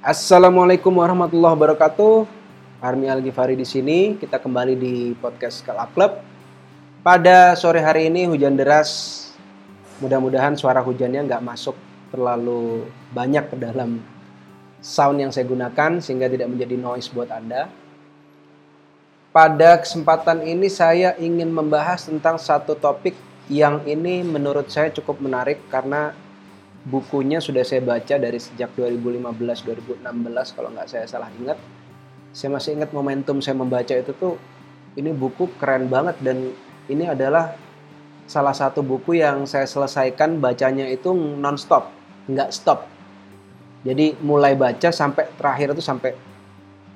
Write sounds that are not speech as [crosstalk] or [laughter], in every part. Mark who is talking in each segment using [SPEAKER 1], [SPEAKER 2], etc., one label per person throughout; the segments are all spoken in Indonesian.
[SPEAKER 1] Assalamualaikum warahmatullahi wabarakatuh. Armi Al Ghifari di sini. Kita kembali di podcast Kalap Club. Pada sore hari ini hujan deras. Mudah-mudahan suara hujannya nggak masuk terlalu banyak ke dalam sound yang saya gunakan sehingga tidak menjadi noise buat Anda. Pada kesempatan ini saya ingin membahas tentang satu topik yang ini menurut saya cukup menarik karena bukunya sudah saya baca dari sejak 2015-2016 kalau nggak saya salah ingat. Saya masih ingat momentum saya membaca itu tuh ini buku keren banget dan ini adalah salah satu buku yang saya selesaikan bacanya itu non-stop, nggak stop. Jadi mulai baca sampai terakhir itu sampai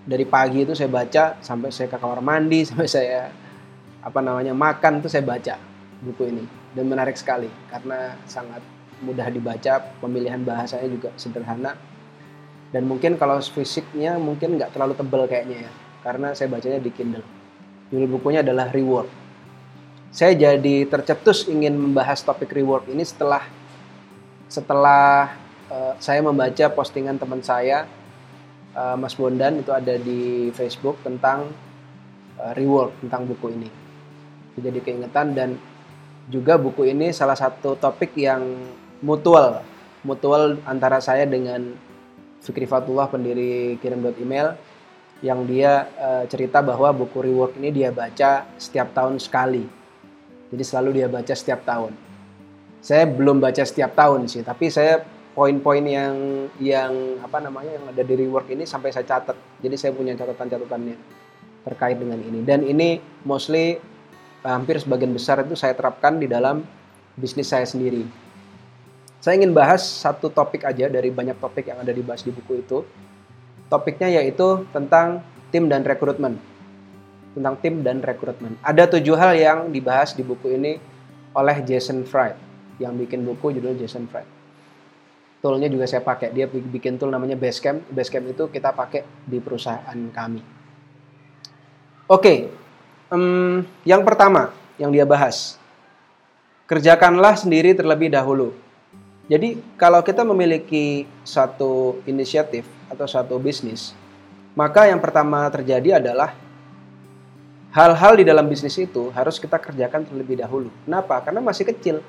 [SPEAKER 1] dari pagi itu saya baca sampai saya ke kamar mandi [laughs] sampai saya apa namanya makan itu saya baca buku ini dan menarik sekali karena sangat mudah dibaca pemilihan bahasanya juga sederhana. Dan mungkin kalau fisiknya mungkin nggak terlalu tebal kayaknya ya karena saya bacanya di Kindle. Judul bukunya adalah Reward. Saya jadi tercetus ingin membahas topik reward ini setelah setelah uh, saya membaca postingan teman saya uh, Mas Bondan itu ada di Facebook tentang uh, reward tentang buku ini. Jadi keingetan dan juga buku ini salah satu topik yang mutual, mutual antara saya dengan Fikri Fatullah pendiri kirim.email yang dia uh, cerita bahwa buku reward ini dia baca setiap tahun sekali. Jadi selalu dia baca setiap tahun. Saya belum baca setiap tahun sih, tapi saya poin-poin yang yang apa namanya yang ada di rework ini sampai saya catat. Jadi saya punya catatan-catatannya terkait dengan ini. Dan ini mostly hampir sebagian besar itu saya terapkan di dalam bisnis saya sendiri. Saya ingin bahas satu topik aja dari banyak topik yang ada dibahas di buku itu. Topiknya yaitu tentang tim dan rekrutmen. Tentang tim dan rekrutmen. Ada tujuh hal yang dibahas di buku ini oleh Jason Fried. Yang bikin buku judul Jason Fried toolnya juga saya pakai. Dia bikin tool namanya Basecamp. Basecamp itu kita pakai di perusahaan kami. Oke, okay. um, yang pertama yang dia bahas, kerjakanlah sendiri terlebih dahulu. Jadi kalau kita memiliki satu inisiatif atau satu bisnis, maka yang pertama terjadi adalah hal-hal di dalam bisnis itu harus kita kerjakan terlebih dahulu. Kenapa? Karena masih kecil,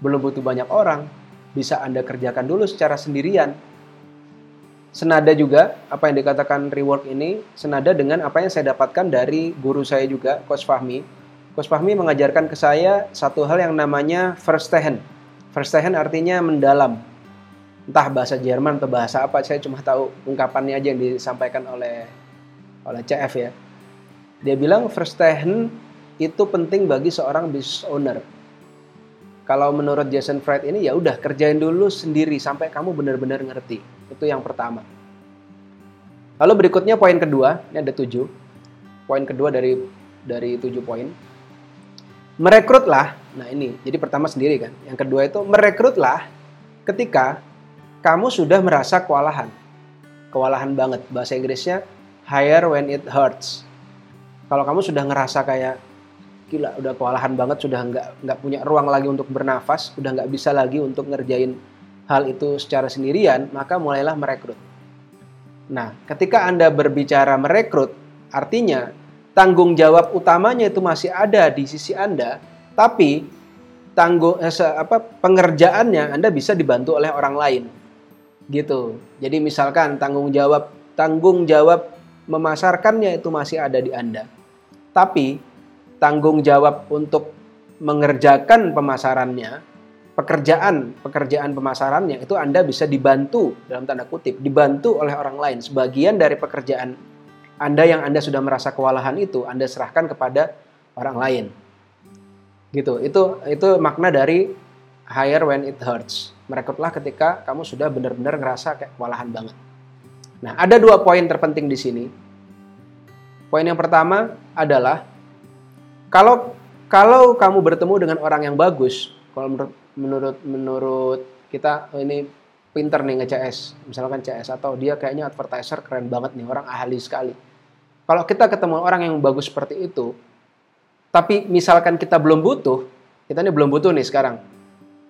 [SPEAKER 1] belum butuh banyak orang, bisa Anda kerjakan dulu secara sendirian. Senada juga apa yang dikatakan rework ini senada dengan apa yang saya dapatkan dari guru saya juga, Coach Fahmi. Coach Fahmi mengajarkan ke saya satu hal yang namanya Verstehen. Verstehen artinya mendalam. Entah bahasa Jerman atau bahasa apa, saya cuma tahu ungkapannya aja yang disampaikan oleh oleh CF ya. Dia bilang Verstehen itu penting bagi seorang business owner kalau menurut Jason Fried ini ya udah kerjain dulu sendiri sampai kamu benar-benar ngerti. Itu yang pertama. Lalu berikutnya poin kedua, ini ada tujuh. Poin kedua dari dari tujuh poin. Merekrutlah, nah ini, jadi pertama sendiri kan. Yang kedua itu merekrutlah ketika kamu sudah merasa kewalahan. Kewalahan banget. Bahasa Inggrisnya hire when it hurts. Kalau kamu sudah ngerasa kayak gila udah kewalahan banget sudah nggak nggak punya ruang lagi untuk bernafas udah nggak bisa lagi untuk ngerjain hal itu secara sendirian maka mulailah merekrut nah ketika anda berbicara merekrut artinya tanggung jawab utamanya itu masih ada di sisi anda tapi tanggung eh, apa pengerjaannya anda bisa dibantu oleh orang lain gitu jadi misalkan tanggung jawab tanggung jawab memasarkannya itu masih ada di anda tapi tanggung jawab untuk mengerjakan pemasarannya, pekerjaan pekerjaan pemasarannya itu Anda bisa dibantu dalam tanda kutip, dibantu oleh orang lain. Sebagian dari pekerjaan Anda yang Anda sudah merasa kewalahan itu Anda serahkan kepada orang lain. Gitu. Itu itu makna dari hire when it hurts. Merekrutlah ketika kamu sudah benar-benar ngerasa kayak kewalahan banget. Nah, ada dua poin terpenting di sini. Poin yang pertama adalah kalau kalau kamu bertemu dengan orang yang bagus, kalau menurut menurut menurut kita oh ini pinter nih nge-CS, misalkan CS atau dia kayaknya advertiser keren banget nih, orang ahli sekali. Kalau kita ketemu orang yang bagus seperti itu, tapi misalkan kita belum butuh, kita ini belum butuh nih sekarang.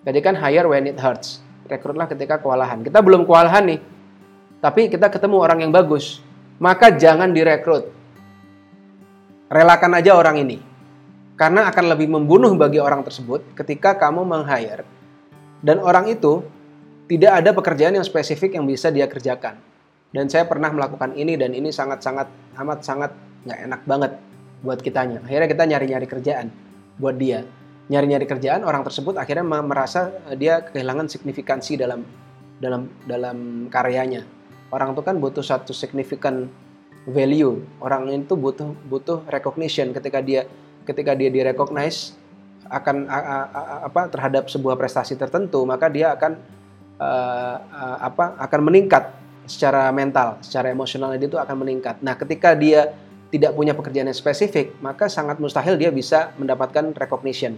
[SPEAKER 1] Jadi kan hire when it hurts. Rekrutlah ketika kewalahan. Kita belum kewalahan nih. tapi kita ketemu orang yang bagus, maka jangan direkrut. Relakan aja orang ini. Karena akan lebih membunuh bagi orang tersebut ketika kamu meng-hire dan orang itu tidak ada pekerjaan yang spesifik yang bisa dia kerjakan. Dan saya pernah melakukan ini dan ini sangat-sangat amat sangat nggak enak banget buat kitanya. Akhirnya kita nyari-nyari kerjaan buat dia. Nyari-nyari kerjaan orang tersebut akhirnya merasa eh, dia kehilangan signifikansi dalam dalam dalam karyanya. Orang itu kan butuh satu signifikan value. Orang itu butuh butuh recognition ketika dia ketika dia direcognize akan a, a, a, apa terhadap sebuah prestasi tertentu, maka dia akan uh, uh, apa akan meningkat secara mental, secara emosional itu akan meningkat. Nah, ketika dia tidak punya pekerjaan yang spesifik, maka sangat mustahil dia bisa mendapatkan recognition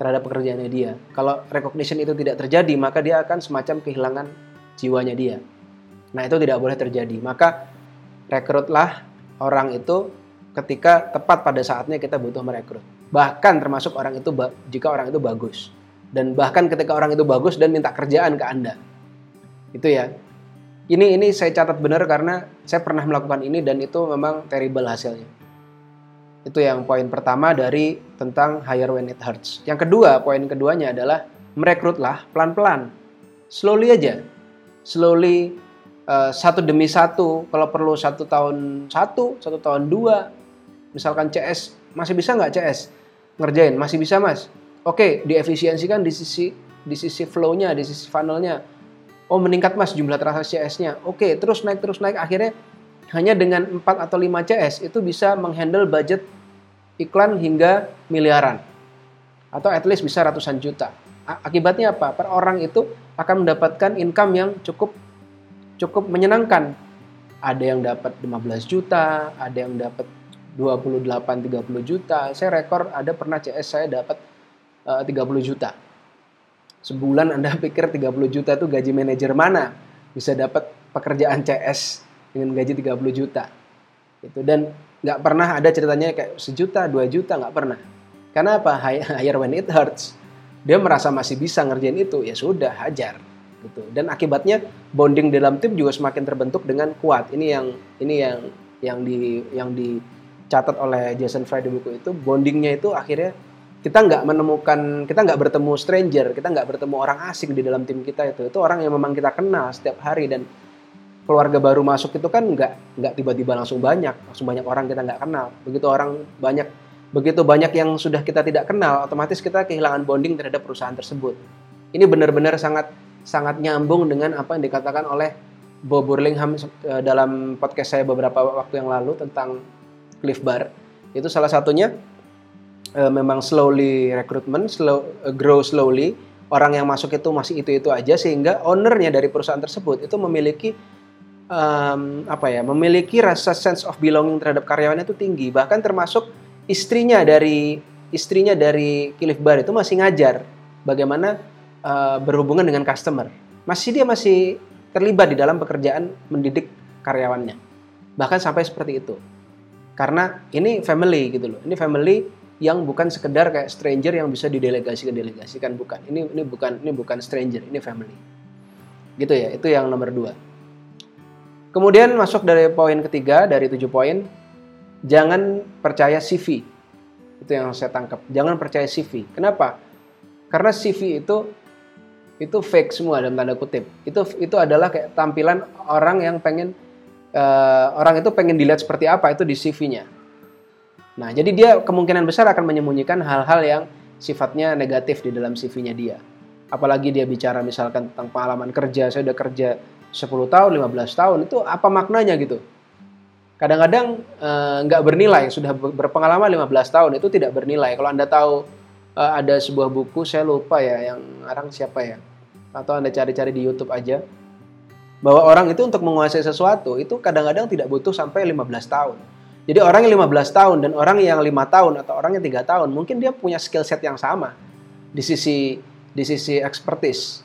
[SPEAKER 1] terhadap pekerjaannya dia. Kalau recognition itu tidak terjadi, maka dia akan semacam kehilangan jiwanya dia. Nah, itu tidak boleh terjadi. Maka rekrutlah orang itu ketika tepat pada saatnya kita butuh merekrut. Bahkan termasuk orang itu jika orang itu bagus. Dan bahkan ketika orang itu bagus dan minta kerjaan ke Anda. Itu ya. Ini ini saya catat benar karena saya pernah melakukan ini dan itu memang terrible hasilnya. Itu yang poin pertama dari tentang hire when it hurts. Yang kedua, poin keduanya adalah merekrutlah pelan-pelan. Slowly aja. Slowly uh, satu demi satu. Kalau perlu satu tahun satu, satu tahun dua, misalkan CS masih bisa nggak CS ngerjain masih bisa mas oke diefisiensikan di sisi di sisi flow-nya di sisi funnel-nya oh meningkat mas jumlah transaksi CS-nya oke terus naik terus naik. Akhirnya hanya dengan 4 atau 5 CS itu bisa menghandle budget iklan hingga miliaran. Atau at least bisa ratusan juta. Akibatnya apa? Per orang itu akan mendapatkan income yang cukup cukup menyenangkan. Ada yang dapat 15 juta ada yang dapat 28 30 juta. Saya rekor ada pernah CS saya dapat eh, uh, 30 juta. Sebulan Anda [laughs] pikir 30 juta itu gaji manajer mana bisa dapat pekerjaan CS dengan gaji 30 juta. Itu dan nggak pernah ada ceritanya kayak sejuta, dua juta nggak pernah. Karena apa? Hire [laughs] when it hurts. Dia merasa masih bisa ngerjain itu, ya sudah hajar gitu. Dan akibatnya bonding dalam tim juga semakin terbentuk dengan kuat. Ini yang ini yang yang di yang di catat oleh Jason Fry di buku itu bondingnya itu akhirnya kita nggak menemukan kita nggak bertemu stranger kita nggak bertemu orang asing di dalam tim kita itu. Itu orang yang memang kita kenal setiap hari dan keluarga baru masuk itu kan nggak nggak tiba-tiba langsung banyak. Langsung banyak orang kita nggak kenal. Begitu orang banyak begitu banyak yang sudah kita tidak kenal otomatis kita kehilangan bonding terhadap perusahaan tersebut. Ini benar-benar sangat sangat nyambung dengan apa yang dikatakan oleh Bob Burlingham eh, dalam podcast saya beberapa waktu yang lalu tentang Cliff Bar. Itu salah satunya uh, memang slowly recruitment, slow, uh, grow slowly. Orang yang masuk itu masih itu itu aja sehingga ownernya dari perusahaan tersebut itu memiliki um, apa ya, memiliki rasa sense of belonging terhadap karyawannya itu tinggi. Bahkan termasuk istrinya dari istrinya dari Cliff Bar itu masih ngajar bagaimana uh, berhubungan dengan customer. Masih dia masih terlibat di dalam pekerjaan mendidik karyawannya. Bahkan sampai seperti itu karena ini family gitu loh ini family yang bukan sekedar kayak stranger yang bisa didelegasikan delegasikan bukan. Ini ini bukan ini bukan stranger ini family. Gitu ya itu yang nomor dua. Kemudian masuk dari poin ketiga dari tujuh poin jangan percaya CV itu yang saya tangkap. Jangan percaya CV kenapa? Karena CV itu itu fake semua dalam tanda kutip. Itu itu adalah kayak tampilan orang yang pengen uh, orang itu pengen dilihat seperti apa itu di CV-nya. Nah, jadi dia kemungkinan besar akan menyembunyikan hal-hal yang sifatnya negatif di dalam CV-nya dia. Apalagi dia bicara misalkan tentang pengalaman kerja, saya udah kerja 10 tahun, 15 tahun, itu apa maknanya gitu. Kadang-kadang eh, nggak uh, bernilai, sudah berpengalaman 15 tahun itu tidak bernilai. Kalau Anda tahu uh, ada sebuah buku, saya lupa ya, yang orang siapa ya, atau Anda cari-cari di YouTube aja, bahwa orang itu untuk menguasai sesuatu itu kadang-kadang tidak butuh sampai 15 tahun. Jadi orang yang 15 tahun dan orang yang lima tahun atau orang yang tiga tahun mungkin dia punya skill set yang sama di sisi di sisi expertise.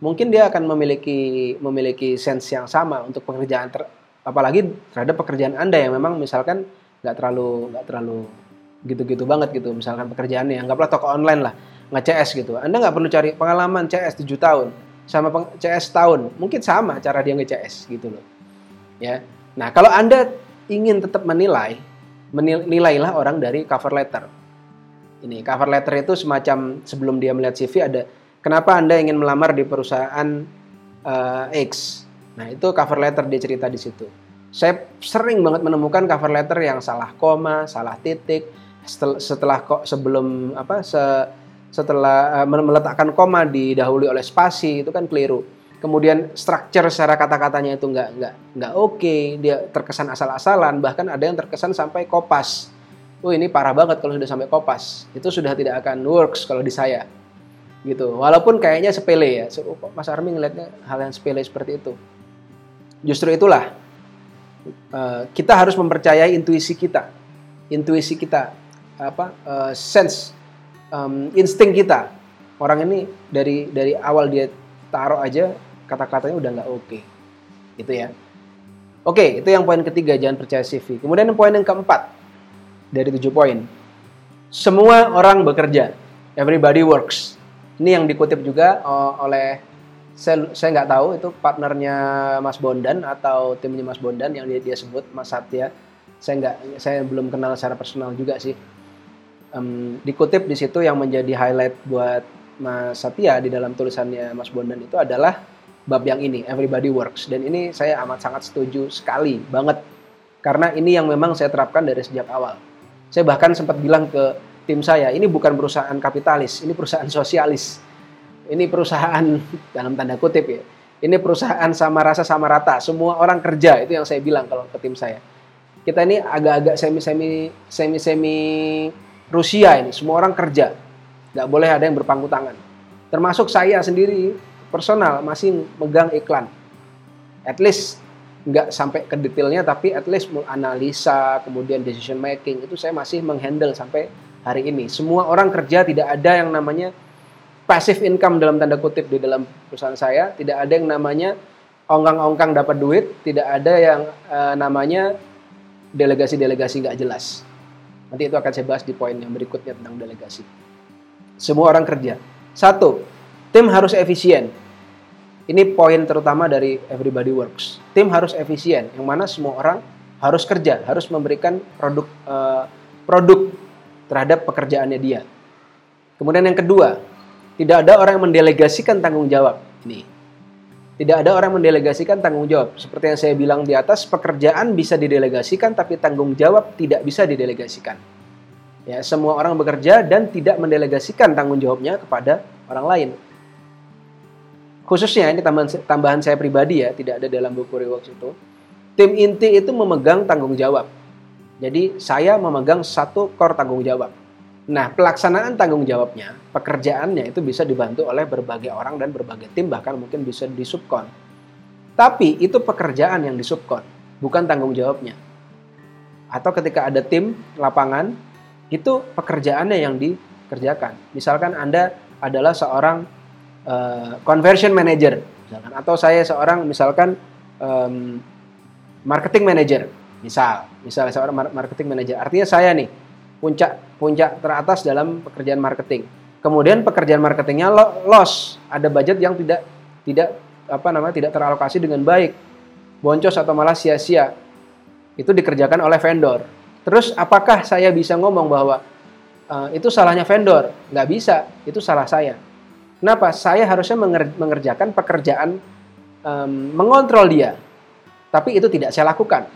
[SPEAKER 1] Mungkin dia akan memiliki memiliki sense yang sama untuk pekerjaan ter, apalagi terhadap pekerjaan Anda yang memang misalkan nggak terlalu nggak terlalu gitu-gitu banget gitu misalkan pekerjaannya anggaplah toko online lah nge-CS gitu Anda nggak perlu cari pengalaman CS 7 tahun sama CS tahun, mungkin sama cara dia nge-CS gitu loh. Ya. Nah, kalau Anda ingin tetap menilai, menilailah orang dari cover letter. Ini cover letter itu semacam sebelum dia melihat CV ada kenapa Anda ingin melamar di perusahaan uh, X. Nah, itu cover letter dia cerita di situ. Saya sering banget menemukan cover letter yang salah koma, salah titik, setelah, kok sebelum apa se setelah uh, meletakkan koma didahului oleh spasi itu kan keliru. Kemudian structure secara kata-katanya itu nggak nggak nggak oke, dia terkesan asal-asalan, bahkan ada yang terkesan sampai kopas. Oh ini parah banget kalau sudah sampai kopas. Itu sudah tidak akan works kalau di saya. Gitu. Walaupun kayaknya sepele ya. Mas Armi ngelihatnya hal yang sepele seperti itu. Justru itulah uh, kita harus mempercayai intuisi kita. Intuisi kita apa uh, sense insting kita orang ini dari dari awal dia taruh aja kata-katanya udah nggak oke. Okay. gitu ya. Oke okay, itu yang poin ketiga jangan percaya CV kemudian poin yang keempat dari tujuh poin semua orang bekerja. Everybody works. Ini yang dikutip juga uh, oleh saya saya nggak tahu itu partnernya Mas Bondan atau timnya Mas Bondan yang dia, dia sebut Mas Satya. Saya nggak saya belum kenal secara personal juga sih. Um, dikutip di situ yang menjadi highlight buat Mas Satya di dalam tulisannya Mas Bondan itu adalah bab yang ini everybody works dan ini saya amat sangat setuju sekali banget karena ini yang memang saya terapkan dari sejak awal. Saya bahkan sempat bilang ke tim saya, ini bukan perusahaan kapitalis, ini perusahaan sosialis. Ini perusahaan [laughs] dalam tanda kutip ya. Ini perusahaan sama rasa sama rata, semua orang kerja itu yang saya bilang kalau ke tim saya. Kita ini agak-agak semi-semi semi-semi Rusia ini, semua orang kerja. Nggak boleh ada yang berpangku tangan. Termasuk saya sendiri, personal, masih megang iklan. At least nggak sampai ke detailnya, tapi at least analisa, kemudian decision making, itu saya masih menghandle sampai hari ini. Semua orang kerja, tidak ada yang namanya passive income dalam tanda kutip di dalam perusahaan saya, tidak ada yang namanya ongkang-ongkang dapat duit, tidak ada yang uh, namanya delegasi-delegasi nggak jelas. Nanti itu akan saya bahas di poin yang berikutnya tentang delegasi. Semua orang kerja. Satu, tim harus efisien. Ini poin terutama dari everybody works. Tim harus efisien, yang mana semua orang harus kerja, harus memberikan produk uh, produk terhadap pekerjaannya dia. Kemudian yang kedua, tidak ada orang yang mendelegasikan tanggung jawab. Ini tidak ada orang mendelegasikan tanggung jawab. Seperti yang saya bilang di atas, pekerjaan bisa didelegasikan tapi tanggung jawab tidak bisa didelegasikan. Ya, semua orang bekerja dan tidak mendelegasikan tanggung jawabnya kepada orang lain. Khususnya ini tambahan, tambahan saya pribadi ya, tidak ada dalam buku Reworks itu. Tim inti itu memegang tanggung jawab. Jadi saya memegang satu core tanggung jawab. Nah, pelaksanaan tanggung jawabnya, pekerjaannya itu bisa dibantu oleh berbagai orang dan berbagai tim, bahkan mungkin bisa disubkon. Tapi itu pekerjaan yang disubkon, bukan tanggung jawabnya. Atau ketika ada tim lapangan, itu pekerjaannya yang dikerjakan. Misalkan Anda adalah seorang uh, conversion manager, misalkan, atau saya seorang misalkan um, marketing manager, misal, misalnya seorang marketing manager. Artinya saya nih puncak puncak teratas dalam pekerjaan marketing. Kemudian pekerjaan marketingnya loss, ada budget yang tidak tidak apa namanya tidak teralokasi dengan baik, boncos atau malah sia-sia. Itu dikerjakan oleh vendor. Terus apakah saya bisa ngomong bahwa uh, itu salahnya vendor? Nggak bisa, itu salah saya. Kenapa? Saya harusnya mengerjakan pekerjaan um, mengontrol dia, tapi itu tidak saya lakukan.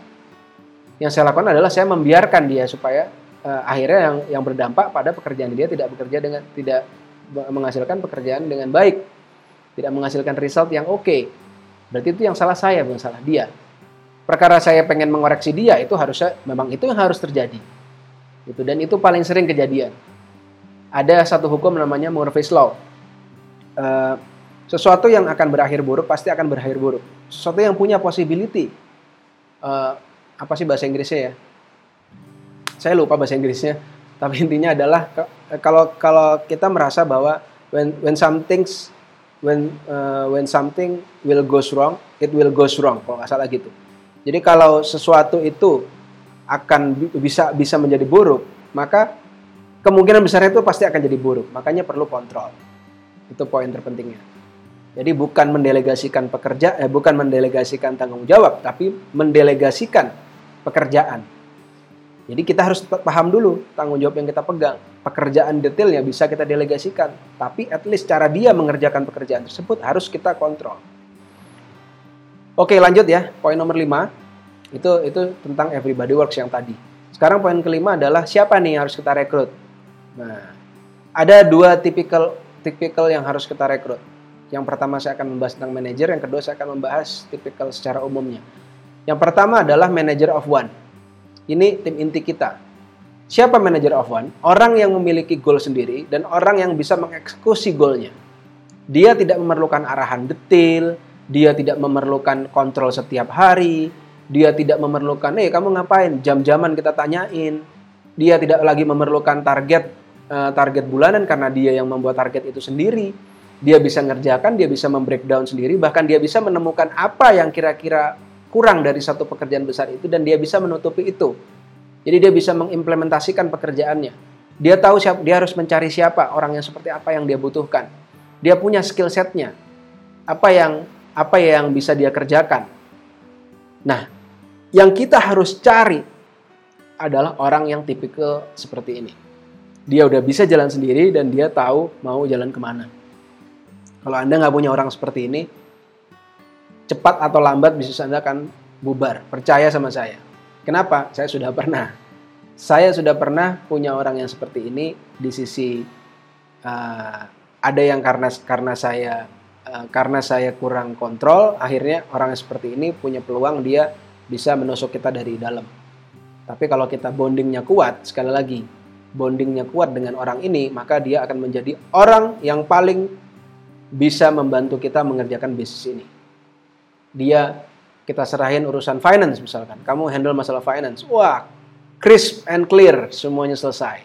[SPEAKER 1] Yang saya lakukan adalah saya membiarkan dia supaya uh, akhirnya yang yang berdampak pada pekerjaan dia tidak bekerja dengan tidak menghasilkan pekerjaan dengan baik, tidak menghasilkan result yang oke. Okay. Berarti itu yang salah saya, bukan salah dia. Perkara saya pengen mengoreksi dia itu harusnya memang itu yang harus terjadi. Itu dan itu paling sering kejadian. Ada satu hukum namanya Murphy's Law. Uh, sesuatu yang akan berakhir buruk pasti akan berakhir buruk. Sesuatu yang punya possibility. Uh, apa sih bahasa Inggrisnya ya? saya lupa bahasa Inggrisnya tapi intinya adalah kalau kalau kita merasa bahwa when when something's when uh, when something will goes wrong it will goes wrong kalau nggak salah gitu jadi kalau sesuatu itu akan bisa bisa menjadi buruk maka kemungkinan besar itu pasti akan jadi buruk makanya perlu kontrol itu poin terpentingnya Jadi bukan mendelegasikan pekerja, eh, bukan mendelegasikan tanggung jawab, tapi mendelegasikan pekerjaan. Jadi kita harus paham dulu tanggung jawab yang kita pegang. Pekerjaan detailnya bisa kita delegasikan, tapi at least cara dia mengerjakan pekerjaan tersebut harus kita kontrol. Oke, lanjut ya. Poin nomor 5. Itu itu tentang everybody works yang tadi. Sekarang poin kelima adalah siapa nih yang harus kita rekrut. Nah, ada dua tipikal tipikal yang harus kita rekrut. Yang pertama saya akan membahas tentang manajer, yang kedua saya akan membahas tipikal secara umumnya. Yang pertama adalah manager of one. Ini tim inti kita. Siapa manager of one? Orang yang memiliki goal sendiri dan orang yang bisa mengeksekusi goalnya. Dia tidak memerlukan arahan detail, dia tidak memerlukan kontrol setiap hari, dia tidak memerlukan, eh kamu ngapain? Jam-jaman kita tanyain. Dia tidak lagi memerlukan target uh, target bulanan karena dia yang membuat target itu sendiri. Dia bisa ngerjakan, dia bisa membreakdown sendiri, bahkan dia bisa menemukan apa yang kira-kira kurang dari satu pekerjaan besar itu dan dia bisa menutupi itu. Jadi dia bisa mengimplementasikan pekerjaannya. Dia tahu siapa, dia harus mencari siapa orang yang seperti apa yang dia butuhkan. Dia punya skill setnya. Apa yang apa yang bisa dia kerjakan. Nah, yang kita harus cari adalah orang yang tipikal seperti ini. Dia udah bisa jalan sendiri dan dia tahu mau jalan ke mana. Kalau Anda nggak punya orang seperti ini, cepat atau lambat bisnis Anda akan bubar. Percaya sama saya. Kenapa? Saya sudah pernah. Saya sudah pernah punya orang yang seperti ini di sisi uh, ada yang karena karena saya Eh, karena saya kurang kontrol, akhirnya orang yang seperti ini punya peluang dia bisa menusuk kita dari dalam. Tapi kalau kita bondingnya kuat, sekali lagi, bondingnya kuat dengan orang ini, maka dia akan menjadi orang yang paling bisa membantu kita mengerjakan bisnis ini. Dia kita serahin urusan finance misalkan, kamu handle masalah finance, wah crisp and clear, semuanya selesai.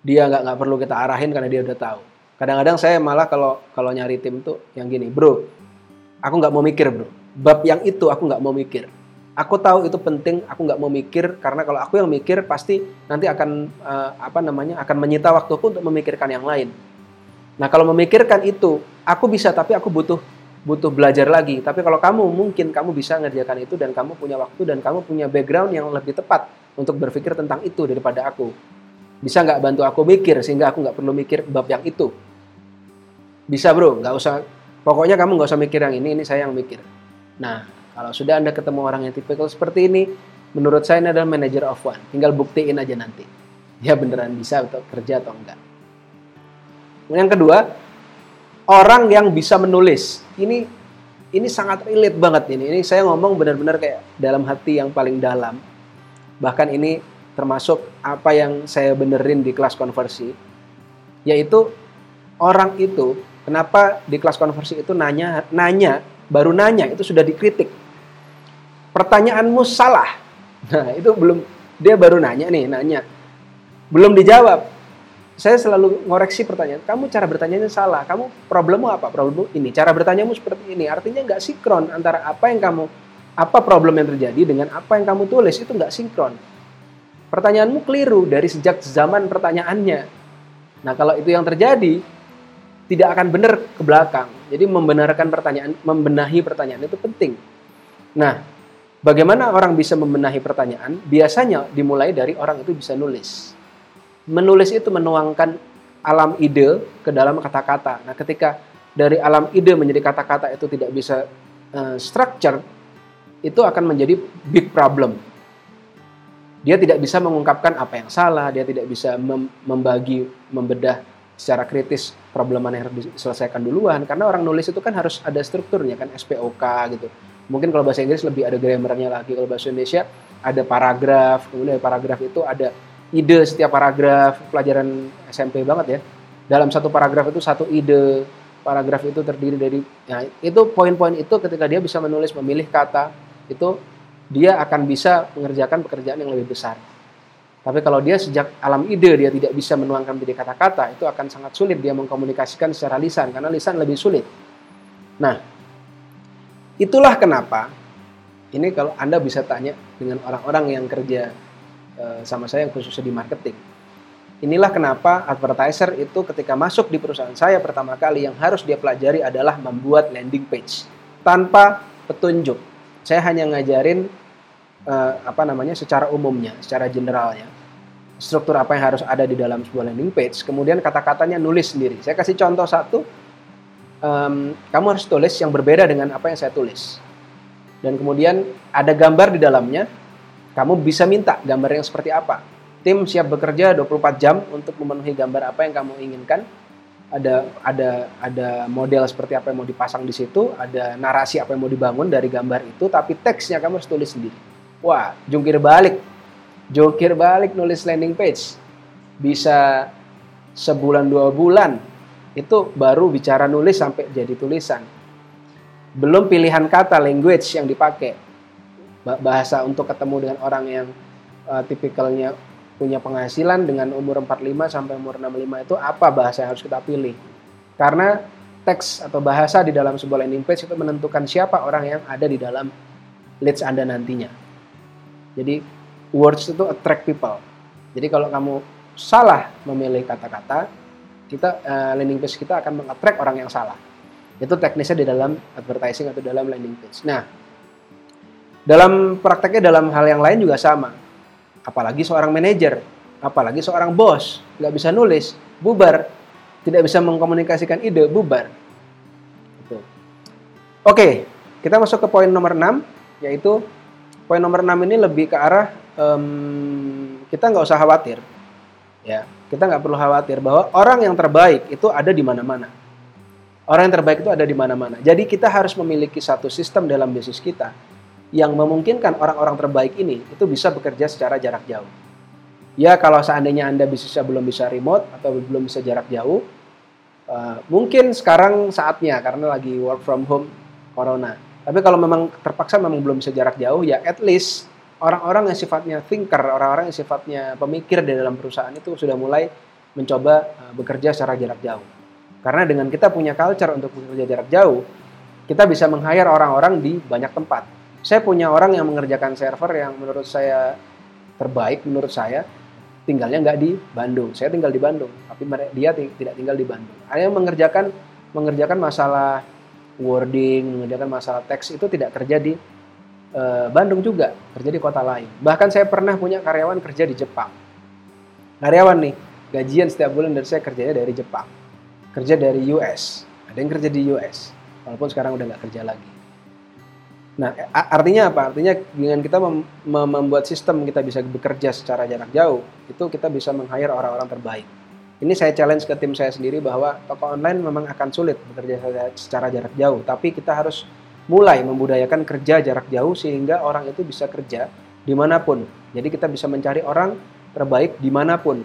[SPEAKER 1] Dia nggak nggak perlu kita arahin karena dia udah tahu. Kadang-kadang saya malah kalau kalau nyari tim tuh yang gini bro aku nggak mau mikir bro. Bab yang itu aku nggak mau mikir aku tahu itu penting aku nggak mau mikir karena kalau aku yang mikir pasti nanti akan uh, apa namanya akan menyita waktuku untuk memikirkan yang lain. Nah kalau memikirkan itu aku bisa tapi aku butuh butuh belajar lagi. Tapi kalau kamu mungkin kamu bisa ngerjakan itu dan kamu punya waktu dan kamu punya background yang lebih tepat untuk berpikir tentang itu daripada aku. Bisa nggak bantu aku mikir sehingga aku nggak perlu mikir bab yang itu? Bisa bro, nggak usah. Pokoknya kamu nggak usah mikir yang ini, ini saya yang mikir. Nah, kalau sudah anda ketemu orang yang tipikal seperti ini, menurut saya ini adalah manager of one. Tinggal buktiin aja nanti. Dia beneran bisa atau kerja atau enggak. Yang kedua, orang yang bisa menulis. Ini ini sangat relate banget ini. Ini saya ngomong benar-benar kayak dalam hati yang paling dalam. Bahkan ini termasuk apa yang saya benerin di kelas konversi, yaitu orang itu Kenapa di kelas konversi itu nanya, nanya, baru nanya itu sudah dikritik. Pertanyaanmu salah. Nah, itu belum dia baru nanya nih, nanya. Belum dijawab. Saya selalu ngoreksi pertanyaan. Kamu cara bertanyanya salah. Kamu problemmu apa? Problemmu ini. Cara bertanyamu seperti ini. Artinya nggak sinkron antara apa yang kamu apa problem yang terjadi dengan apa yang kamu tulis itu nggak sinkron. Pertanyaanmu keliru dari sejak zaman pertanyaannya. Nah kalau itu yang terjadi, tidak akan benar ke belakang. Jadi membenarkan pertanyaan, membenahi pertanyaan itu penting. Nah, bagaimana orang bisa membenahi pertanyaan? Biasanya dimulai dari orang itu bisa nulis. Menulis itu menuangkan alam ide ke dalam kata-kata. Nah, ketika dari alam ide menjadi kata-kata itu tidak bisa uh, structure, itu akan menjadi big problem. Dia tidak bisa mengungkapkan apa yang salah, dia tidak bisa mem membagi, membedah secara kritis problem yang harus diselesaikan duluan karena orang nulis itu kan harus ada strukturnya kan SPOK gitu mungkin kalau bahasa Inggris lebih ada grammarnya lagi. Kalau bahasa Indonesia ada paragraf kemudian dari paragraf itu ada ide setiap paragraf pelajaran SMP banget ya. Dalam satu paragraf itu satu ide paragraf itu terdiri dari ya itu poin-poin itu ketika dia bisa menulis memilih kata itu dia akan bisa mengerjakan pekerjaan yang lebih besar. Tapi kalau dia sejak alam ide dia tidak bisa menuangkan menjadi kata-kata, itu akan sangat sulit dia mengkomunikasikan secara lisan karena lisan lebih sulit. Nah, itulah kenapa ini kalau Anda bisa tanya dengan orang-orang yang kerja e, sama saya yang khususnya di marketing. Inilah kenapa advertiser itu ketika masuk di perusahaan saya pertama kali yang harus dia pelajari adalah membuat landing page tanpa petunjuk. Saya hanya ngajarin uh, apa namanya secara umumnya, secara generalnya. Struktur apa yang harus ada di dalam sebuah landing page, kemudian kata-katanya nulis sendiri. Saya kasih contoh satu, um, kamu harus tulis yang berbeda dengan apa yang saya tulis. Dan kemudian ada gambar di dalamnya, kamu bisa minta gambar yang seperti apa Tim siap bekerja 24 jam untuk memenuhi gambar apa yang kamu inginkan. Ada ada ada model seperti apa yang mau dipasang di situ, ada narasi apa yang mau dibangun dari gambar itu, tapi teksnya kamu harus tulis sendiri. Wah, jungkir balik. Jungkir balik nulis landing page. Bisa sebulan dua bulan itu baru bicara nulis sampai jadi tulisan. Belum pilihan kata language yang dipakai. Bahasa untuk ketemu dengan orang yang uh, tipikalnya punya penghasilan dengan umur 45 sampai umur 65 itu apa bahasa yang harus kita pilih. Karena teks atau bahasa di dalam sebuah landing page itu menentukan siapa orang yang ada di dalam leads Anda nantinya. Jadi words itu attract people. Jadi kalau kamu salah memilih kata-kata, kita uh, landing page kita akan mengattract orang yang salah. Itu teknisnya di dalam advertising atau dalam landing page. Nah, dalam prakteknya dalam hal yang lain juga sama apalagi seorang manajer, apalagi seorang bos, nggak bisa nulis, bubar, tidak bisa mengkomunikasikan ide, bubar. Gitu. Oke, kita masuk ke poin nomor 6, yaitu poin nomor 6 ini lebih ke arah um, kita nggak usah khawatir, ya kita nggak perlu khawatir bahwa orang yang terbaik itu ada di mana-mana. Orang yang terbaik itu ada di mana-mana. Jadi kita harus memiliki satu sistem dalam bisnis kita yang memungkinkan orang-orang terbaik ini itu bisa bekerja secara jarak jauh. Ya kalau seandainya Anda bisnisnya belum bisa remote atau belum bisa jarak jauh, uh, mungkin sekarang saatnya karena lagi work from home corona. Tapi kalau memang terpaksa memang belum bisa jarak jauh, ya at least orang-orang yang sifatnya thinker, orang-orang yang sifatnya pemikir di dalam perusahaan itu sudah mulai mencoba uh, bekerja secara jarak jauh. Karena dengan kita punya culture untuk bekerja jarak jauh, kita bisa meng-hire orang-orang di banyak tempat saya punya orang yang mengerjakan server yang menurut saya terbaik menurut saya tinggalnya nggak di Bandung. Saya tinggal di Bandung, tapi dia tidak tinggal di Bandung. Ada mengerjakan mengerjakan masalah wording, mengerjakan masalah teks itu tidak kerja di uh, Bandung juga, kerja di kota lain. Bahkan saya pernah punya karyawan kerja di Jepang. Karyawan nih, gajian setiap bulan dari saya kerjanya dari Jepang. Kerja dari US. Ada yang kerja di US, walaupun sekarang udah nggak kerja lagi. Nah, artinya apa? Artinya dengan kita mem membuat sistem kita bisa bekerja secara jarak jauh, itu kita bisa meng-hire orang-orang terbaik. Ini saya challenge ke tim saya sendiri bahwa toko online memang akan sulit bekerja secara jarak jauh, tapi kita harus mulai membudayakan kerja jarak jauh sehingga orang itu bisa kerja di mana pun. Jadi kita bisa mencari orang terbaik di mana pun,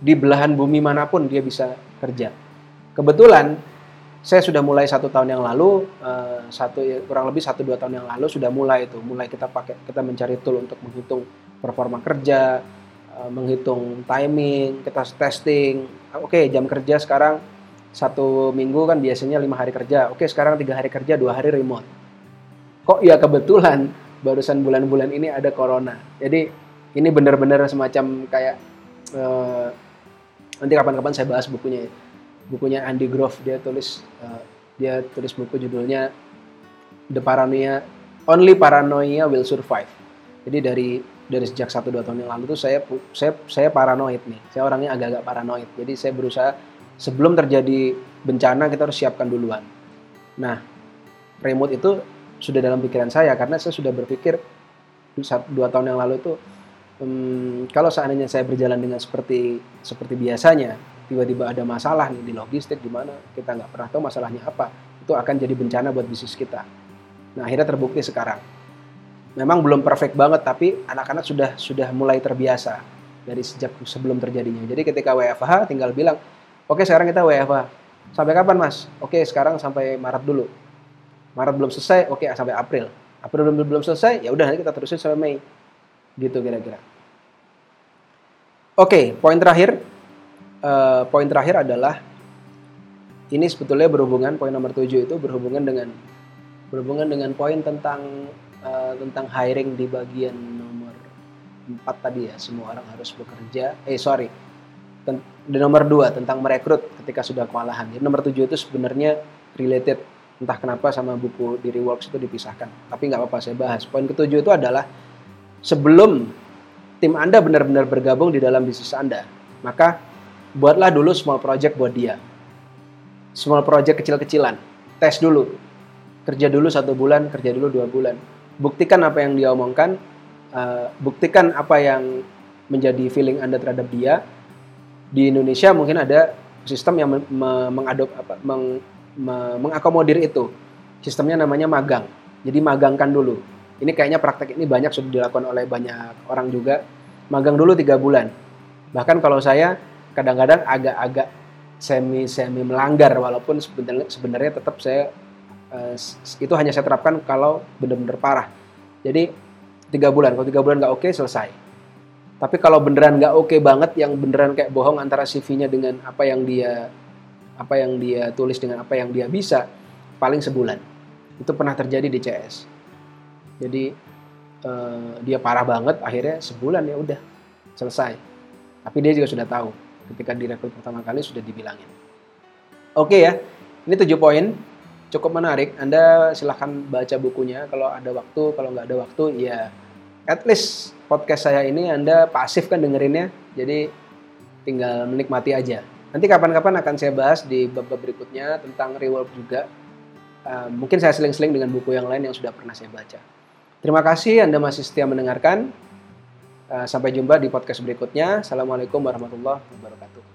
[SPEAKER 1] di belahan bumi mana pun dia bisa kerja. Kebetulan saya sudah mulai satu tahun yang lalu, uh, satu kurang lebih satu dua tahun yang lalu sudah mulai itu, mulai kita pakai kita mencari tool untuk menghitung performa kerja, uh, menghitung timing, kita testing. Oke jam kerja sekarang satu minggu kan biasanya lima hari kerja, oke sekarang tiga hari kerja dua hari remote. Kok ya kebetulan barusan bulan-bulan ini ada corona, jadi ini benar-benar semacam kayak uh, nanti kapan-kapan saya bahas bukunya. Ya bukunya Andy Grove dia tulis uh, dia tulis buku judulnya The Paranoia Only Paranoia Will Survive. Jadi dari dari sejak satu dua tahun yang lalu tuh saya saya saya paranoid nih. Saya orangnya agak-agak paranoid. Jadi saya berusaha sebelum terjadi bencana kita harus siapkan duluan. Nah, remote itu sudah dalam pikiran saya karena saya sudah berpikir dua tahun yang lalu itu um, kalau seandainya saya berjalan dengan seperti seperti biasanya tiba-tiba ada masalah nih di logistik di mana kita nggak pernah tahu masalahnya apa itu akan jadi bencana buat bisnis kita. Nah akhirnya terbukti sekarang. Memang belum perfect banget tapi anak-anak sudah sudah mulai terbiasa dari sejak sebelum terjadinya. Jadi ketika WFH tinggal bilang oke sekarang kita WFH sampai kapan mas? Oke sekarang sampai Maret dulu. Maret belum selesai oke sampai April. April belum belum selesai ya udah nanti kita terusin sampai Mei. Gitu kira-kira. Oke poin terakhir uh, poin terakhir adalah ini sebetulnya berhubungan poin nomor 7 itu berhubungan dengan berhubungan dengan poin tentang uh, tentang hiring di bagian nomor 4 tadi ya. Semua orang harus bekerja eh sorry di nomor dua tentang merekrut ketika sudah kewalahan. Jadi nomor tujuh itu sebenarnya related entah kenapa sama buku di Reworks itu dipisahkan. Tapi nggak apa-apa saya bahas. Poin ketujuh itu adalah sebelum tim Anda benar-benar bergabung di dalam bisnis Anda, maka buatlah dulu small project buat dia. Small project kecil-kecilan. Tes dulu. Kerja dulu satu bulan, kerja dulu dua bulan. Buktikan apa yang dia omongkan, uh, buktikan apa yang menjadi feeling Anda terhadap dia, di Indonesia mungkin ada sistem yang mengadop apa meng, me, mengakomodir itu. Sistemnya namanya magang. Jadi magangkan dulu. Ini kayaknya praktek ini banyak sudah dilakukan oleh banyak orang juga. Magang dulu tiga bulan. Bahkan kalau saya kadang-kadang agak-agak semi semi melanggar walaupun sebenarnya sebenarnya tetap saya uh, itu hanya saya terapkan kalau benar-benar parah. Jadi tiga bulan. Kalau tiga bulan nggak oke selesai tapi kalau beneran nggak oke okay banget, yang beneran kayak bohong antara CV-nya dengan apa yang dia apa yang dia tulis dengan apa yang dia bisa, paling sebulan. Itu pernah terjadi di CS. Jadi uh, dia parah banget, akhirnya sebulan ya udah selesai. Tapi dia juga sudah tahu ketika direkrut pertama kali sudah dibilangin. Oke okay ya, ini tujuh poin cukup menarik. Anda silahkan baca bukunya kalau ada waktu, kalau nggak ada waktu ya at least podcast saya ini Anda pasif kan dengerinnya, jadi tinggal menikmati aja. Nanti kapan-kapan akan saya bahas di bab-bab berikutnya tentang rework juga. Uh, mungkin saya seling-seling dengan buku yang lain yang sudah pernah saya baca. Terima kasih Anda masih setia mendengarkan. Uh, sampai jumpa di podcast berikutnya. Assalamualaikum warahmatullahi wabarakatuh.